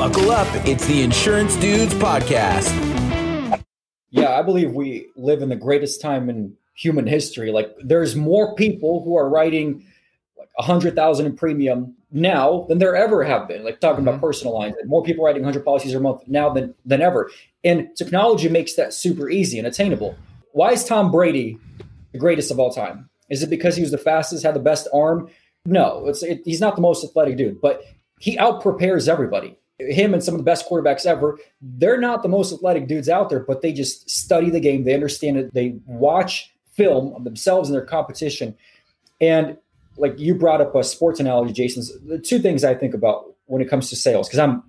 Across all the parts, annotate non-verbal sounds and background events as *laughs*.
Buckle up. It's the Insurance Dudes Podcast. Yeah, I believe we live in the greatest time in human history. Like, there's more people who are writing like a hundred thousand in premium now than there ever have been. Like talking about mm-hmm. personal lines, more people writing hundred policies a month now than than ever. And technology makes that super easy and attainable. Why is Tom Brady the greatest of all time? Is it because he was the fastest, had the best arm? No, it's it, he's not the most athletic dude, but he out prepares everybody. Him and some of the best quarterbacks ever. They're not the most athletic dudes out there, but they just study the game. They understand it. They watch film of themselves and their competition. And like you brought up a sports analogy, Jason. The two things I think about when it comes to sales, because I'm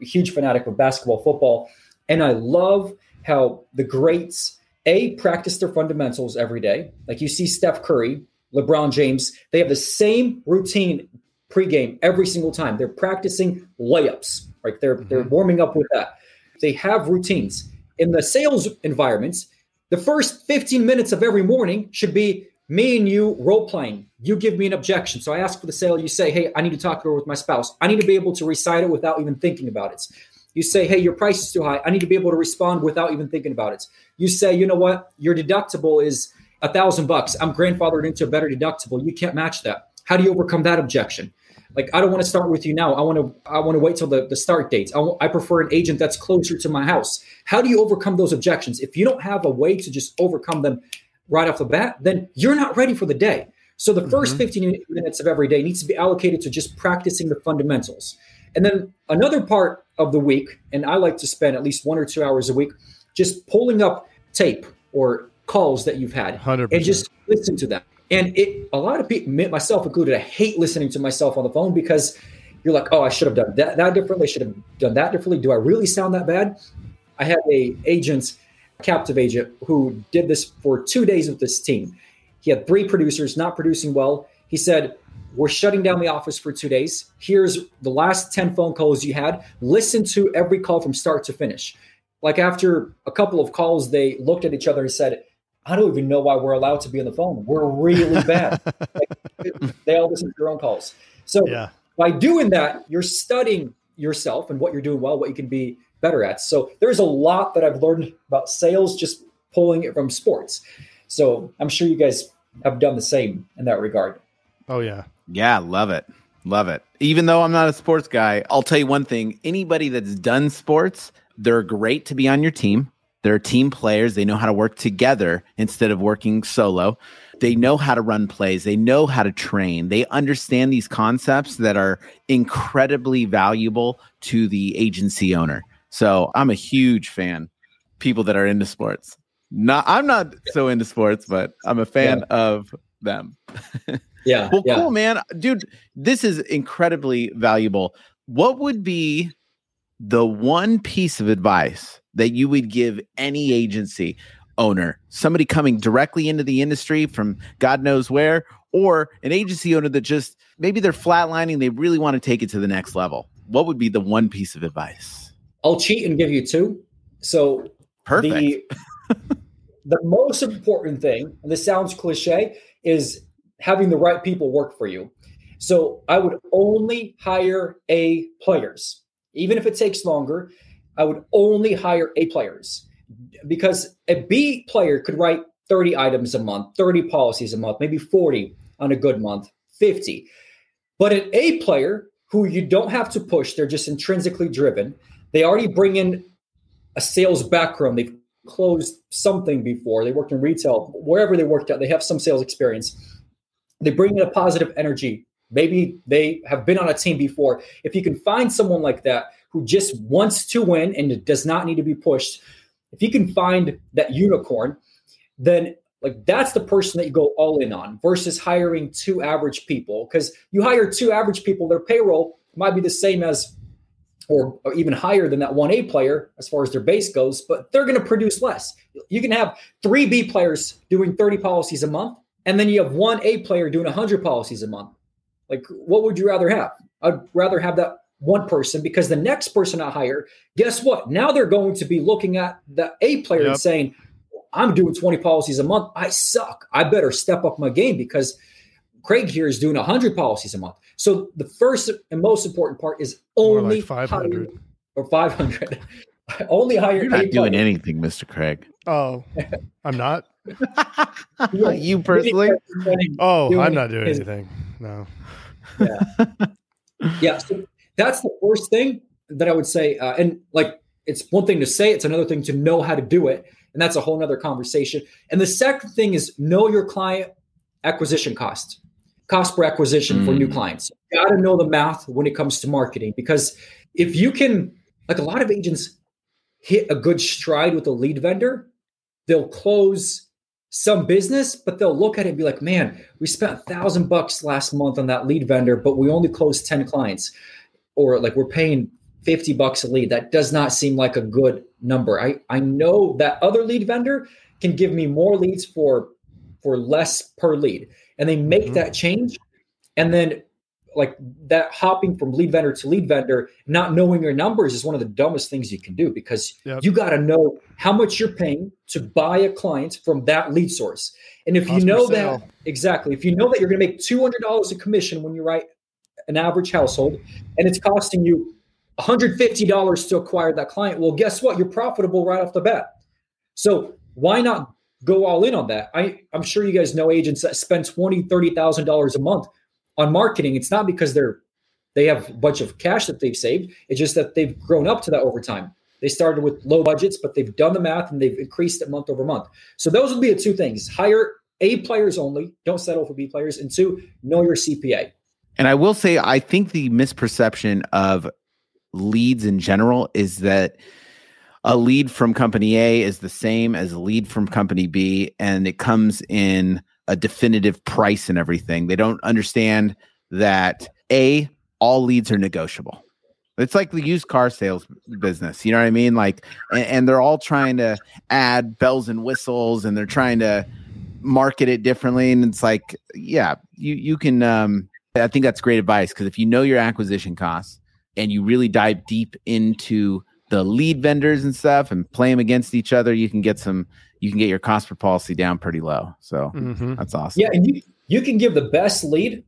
a huge fanatic of basketball, football, and I love how the greats a practice their fundamentals every day. Like you see Steph Curry, LeBron James, they have the same routine pregame every single time. They're practicing layups, right? They're mm-hmm. they're warming up with that. They have routines. In the sales environments, the first 15 minutes of every morning should be me and you role playing. You give me an objection. So I ask for the sale. You say, hey, I need to talk over with my spouse. I need to be able to recite it without even thinking about it. You say, hey, your price is too high. I need to be able to respond without even thinking about it. You say, you know what? Your deductible is a thousand bucks. I'm grandfathered into a better deductible. You can't match that. How do you overcome that objection? Like, I don't want to start with you now. I want to, I want to wait till the, the start dates. I, w- I prefer an agent that's closer to my house. How do you overcome those objections? If you don't have a way to just overcome them right off the bat, then you're not ready for the day. So the 1st mm-hmm. 15 minutes of every day needs to be allocated to just practicing the fundamentals. And then another part of the week, and I like to spend at least one or two hours a week just pulling up tape or calls that you've had 100%. and just listen to them. And it, a lot of people, myself included, I hate listening to myself on the phone because you're like, oh, I should have done that, that differently. Should have done that differently. Do I really sound that bad? I had a agent, captive agent, who did this for two days with this team. He had three producers not producing well. He said, we're shutting down the office for two days. Here's the last 10 phone calls you had. Listen to every call from start to finish. Like after a couple of calls, they looked at each other and said, I don't even know why we're allowed to be on the phone. We're really *laughs* bad. like, they all listen to their own calls. So yeah. by doing that, you're studying yourself and what you're doing well, what you can be better at. So there's a lot that I've learned about sales just pulling it from sports. So I'm sure you guys have done the same in that regard. Oh yeah. Yeah, love it. Love it. Even though I'm not a sports guy, I'll tell you one thing anybody that's done sports, they're great to be on your team. They're team players. They know how to work together instead of working solo. They know how to run plays. They know how to train. They understand these concepts that are incredibly valuable to the agency owner. So I'm a huge fan. People that are into sports. Not I'm not so into sports, but I'm a fan yeah. of them. *laughs* Yeah. well, yeah. cool, man. Dude, this is incredibly valuable. What would be the one piece of advice that you would give any agency owner, somebody coming directly into the industry from God knows where, or an agency owner that just maybe they're flatlining, they really want to take it to the next level? What would be the one piece of advice? I'll cheat and give you two. So, perfect. The, the most important thing, and this sounds cliche, is having the right people work for you. So I would only hire A players. Even if it takes longer, I would only hire A players because a B player could write 30 items a month, 30 policies a month, maybe 40 on a good month, 50. But an A player who you don't have to push, they're just intrinsically driven. They already bring in a sales background. They've closed something before. They worked in retail, wherever they worked out, they have some sales experience they bring in a positive energy. Maybe they have been on a team before. If you can find someone like that who just wants to win and does not need to be pushed, if you can find that unicorn, then like that's the person that you go all in on versus hiring two average people. Because you hire two average people, their payroll might be the same as or, or, even higher than that 1A player as far as their base goes, but they're going to produce less. You can have three B players doing 30 policies a month and then you have one A player doing 100 policies a month. Like, what would you rather have? I'd rather have that one person because the next person I hire, guess what? Now they're going to be looking at the A player yep. and saying, I'm doing 20 policies a month. I suck. I better step up my game because Craig here is doing 100 policies a month. So the first and most important part is only like 500. hire- or 500. *laughs* only hire You're not A doing players. anything, Mr. Craig. Oh, I'm not. *laughs* you personally? *laughs* Oh, I'm not doing anything. No. Yeah, so that's the first thing that I would say. Uh, and like, it's one thing to say, it's another thing to know how to do it. And that's a whole nother conversation. And the second thing is know your client acquisition cost, cost per acquisition for new Mm. clients. You got to know the math when it comes to marketing because if you can, like a lot of agents hit a good stride with a lead vendor, they'll close some business, but they'll look at it and be like, man, we spent a thousand bucks last month on that lead vendor, but we only closed 10 clients. Or like we're paying 50 bucks a lead. That does not seem like a good number. I, I know that other lead vendor can give me more leads for for less per lead. And they make Mhm. that change. And then like that hopping from lead vendor to lead vendor, not knowing your numbers is one of the dumbest things you can do because Yep. you got to know how much you're paying to buy a client from that lead source. And if Cost you know that exactly, if you know that you're going to make $200 a commission when you write an average household and it's costing you $150 to acquire that client, well, guess what? You're profitable right off the bat. So why not go all in on that? I, I'm sure you guys know agents that spend $20,000, $30,000 a month on marketing. It's not because they're they have a bunch of cash that they've saved. It's just that they've grown up to that over time. They started with low budgets, but they've done the math and they've increased it month over month. So those would be the two things: hire A players only, don't settle for B players, and two, know your CPA. And I will say, I think the misperception of leads in general is that a lead from company A is the same as a lead from company B, and it comes in a definitive price and everything. They don't understand that A, all leads are negotiable. It's like the used car sales business. You know what I mean? Like, and, and they're all trying to add bells and whistles and they're trying to market it differently. And it's like, yeah, you, you can, um, I think that's great advice because if you know your acquisition costs and you really dive deep into the lead vendors and stuff and play them against each other, you can get some, you can get your cost per policy down pretty low. So Mhm. that's awesome. Yeah, and you you can give the best lead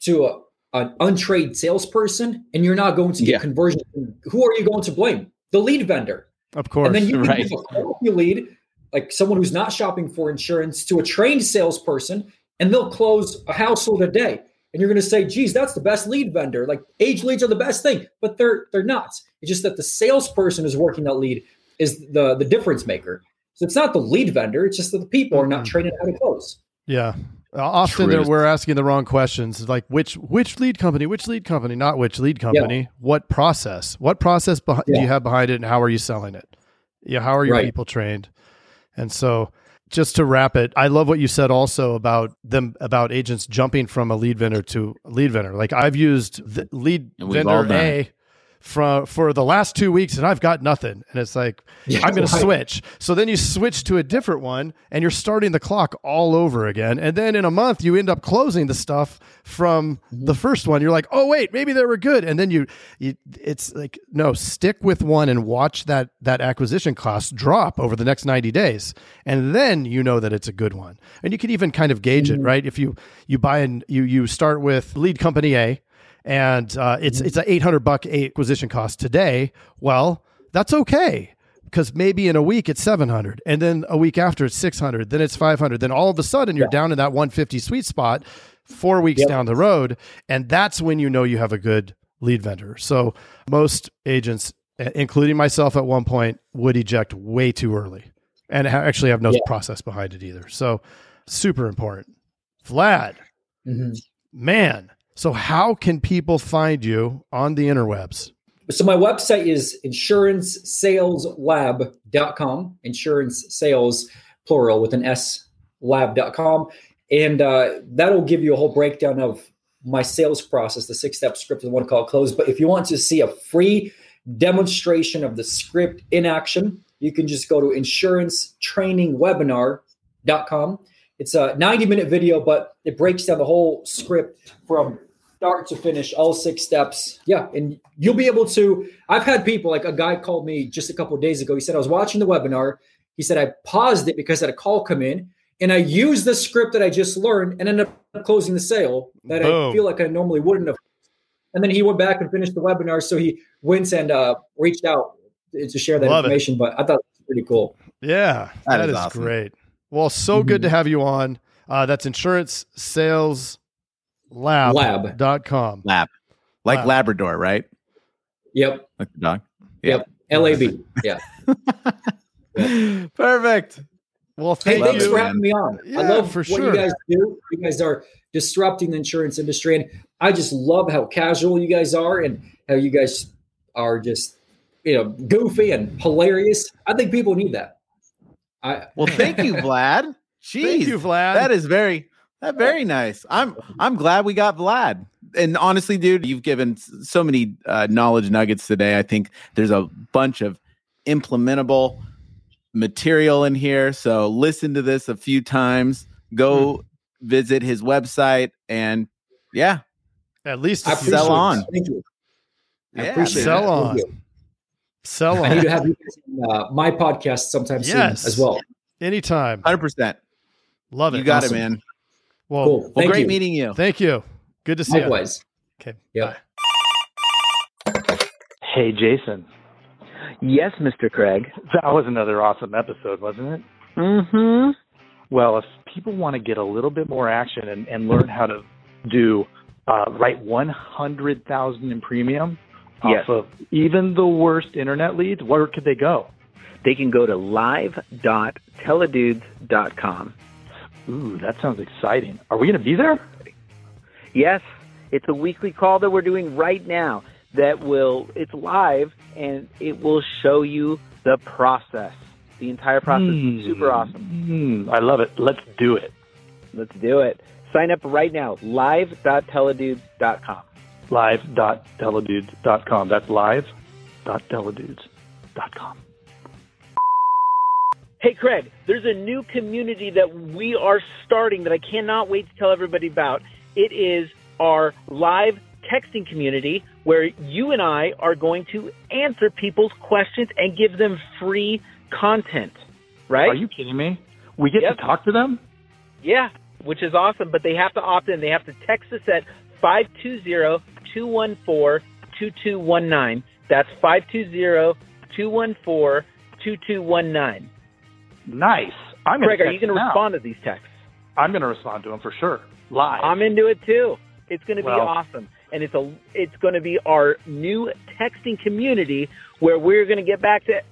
to a, an untrained salesperson, and you're not going to get Yeah. conversion. Who are you going to blame? The lead vendor. Of course. And then you can right. give a quality lead, like someone who's not shopping for insurance, to a trained salesperson, and they'll close a household a day. And you're going to say, "Geez, that's the best lead vendor. Like age leads are the best thing," but they're they're not. It's just that the salesperson who's working that lead is the the difference maker. So it's not the lead vendor. It's just that the people are not Mhm. trained how to close. Yeah. Uh, Often there, we're asking the wrong questions, like which which lead company, which lead company, not which lead company. What process? What process beh- do you have behind it, and how are you selling it? Yeah, how are your Right. people trained? And so, just to wrap it, I love what you said also about them about agents jumping from a lead vendor to a lead vendor. Like I've used the lead And we've all vendor A for for the last two weeks, and I've got nothing. And it's like Yeah, I'm going to right. switch. So then you switch to a different one and you're starting the clock all over again. And then in a month, you end up closing the stuff from the mm-hmm. first one. You're like, oh, wait, maybe they were good. And then you, you it's like, no, stick with one and watch that, that acquisition cost drop over the next 90 days. And then you know that it's a good one. And you can even kind of gauge it, mm-hmm. right? If you, you buy and you, you start with lead company A, and uh, it's it's a eight hundred buck acquisition cost today. Well, that's okay because maybe in a week it's seven hundred, and then a week after it's six hundred, then it's five hundred. Then all of a sudden you're down in that one fifty sweet spot four weeks Yep. down the road, and that's when you know you have a good lead vendor. So most agents, including myself at one point, would eject way too early, and actually have no Yeah. process behind it either. So super important. Vlad, Mhm. Man, so how can people find you on the interwebs? So my website is insurancesaleslab.com, insurance sales plural with an S lab.com. And uh, that'll give you a whole breakdown of my sales process, the six step script and one call close. But if you want to see a free demonstration of the script in action, you can just go to insurancetrainingwebinar.com. It's a 90 minute video, but it breaks down the whole script from start to finish, all six steps. Yeah. And you'll be able to. I've had people like a guy called me just a couple of days ago. He said, I was watching the webinar. He said, I paused it because I had a call come in and I used the script that I just learned and ended up closing the sale that Boom. I feel like I normally wouldn't have. and then he went back and finished the webinar. So he went and uh, reached out to share that Love it. information. But I thought it was pretty cool. Yeah, That that is is, awesome. great. Well, so good to have you on. Uh, that's insurance sales lab Lab. dot com. Lab. Like Lab. Labrador, right? Yep. Like the dog. Yep. LAB. Yeah. *laughs* Perfect. Well, thank Love thanks it, you. for man. having me on. Yeah, I love for what sure. you guys do. You guys are disrupting the insurance industry, and I just love how casual you guys are, and how you guys are just you know goofy and hilarious. I think people need that. I Well, thank you, Vlad. Jeez, *laughs* Thank you, Vlad. That is very that very nice. I'm I'm glad we got Vlad. And honestly, dude, you've given so many uh, knowledge nuggets today. I think there's a bunch of implementable material in here. So listen to this a few times. Go visit his website, and yeah, At least I to appreciate Sell on. Thank you. I Yeah, appreciate Sell that. on. Thank you. sell I need on to have you guys on uh, my podcast sometime Yes. soon as well. anytime. hundred percent. Love it. You got Awesome. it, man. Well, Cool. Well, Thank great you. meeting you. thank you. Good to see you. Likewise. Okay. Yep. bye. Hey, Jason. Yes, Mr. Craig. That was another awesome episode, wasn't it? Mm-hmm. Well, if people want to get a little bit more action and, and learn how to do uh, write 100,000 in premium Yes. off of even the worst internet leads, where could they go? They can go to live.teledudes.com. Ooh, that sounds exciting. Are we going to be there? Yes, it's a weekly call that we're doing right now that will, it's live and it will show you the process. The entire process. Hmm. Super awesome. Hmm, I love it. Let's do it. Let's do it. Sign up right now. Live.teledudes.com. Live.teledudes.com. That's live.teledudes.com. Hey, Craig, there's a new community that we are starting that I cannot wait to tell everybody about. It is our live texting community where you and I are going to answer people's questions and give them free content. Right? Are you kidding me? We get Yep. to talk to them? Yeah, which is awesome, but they have to opt in. They have to text us at 520-214-2219. That's 520-214-2219. Nice. I'm Craig, are you going to respond to these texts? I'm going to respond to them for sure. Live. I'm into it too. It's going to be awesome, and it's a it's going to be our new texting community where we're going to get back to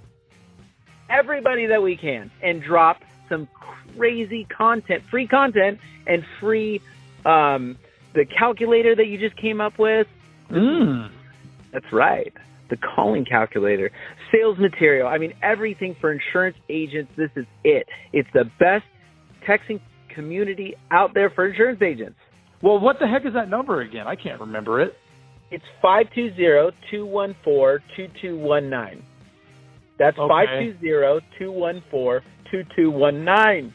everybody that we can and drop some crazy content, free content, and free um, the calculator that you just came up with. Mm. That's right. The calling calculator, sales material. I mean, everything for insurance agents. This is it. It's the best texting community out there for insurance agents. Well, what the heck is that number again? I can't remember it. It's 520-214-2219. That's Okay. 520-214-2219.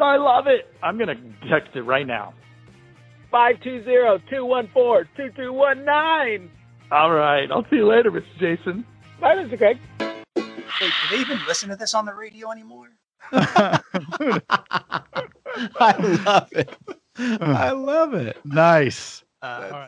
I love it. I'm going to text it right now. 520-214-2219. All right. I'll see you later, Mr. Jason. Bye, Mr. Craig. Wait, do they even listen to this on the radio anymore? *laughs* *laughs* I love it. I love it. Nice. Uh, All right.